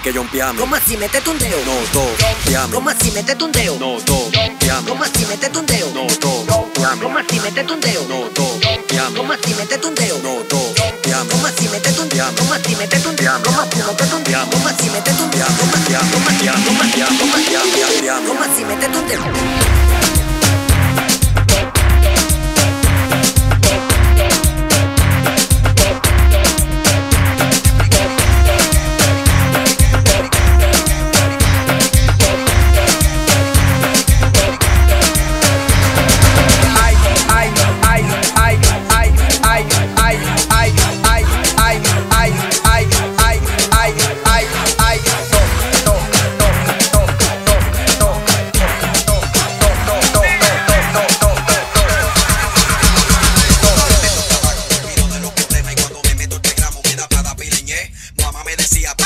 tienes que ¿Cómo así mete un No, to, up.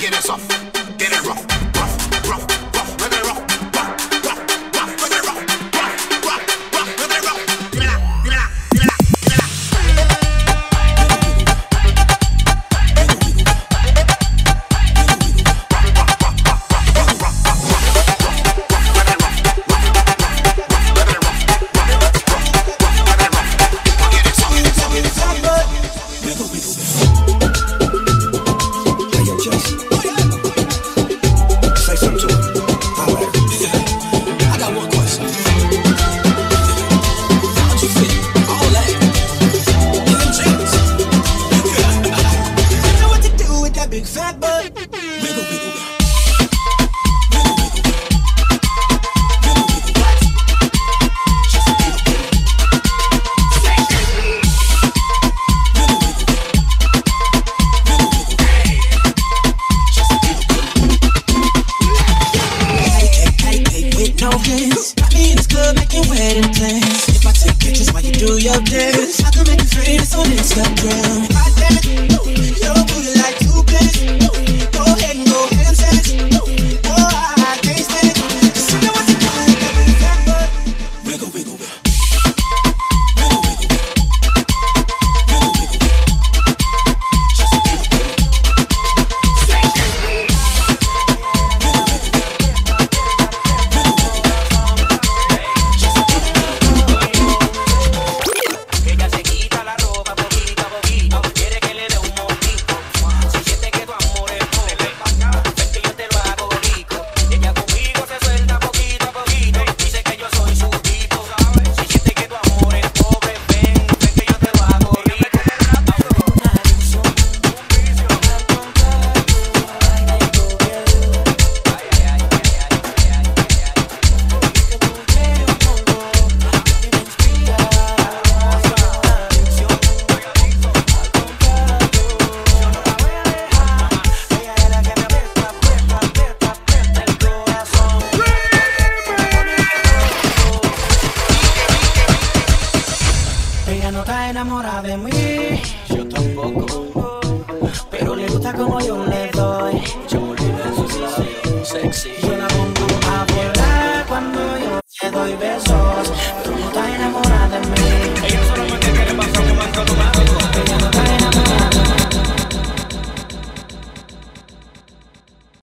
get us off. 跟我用。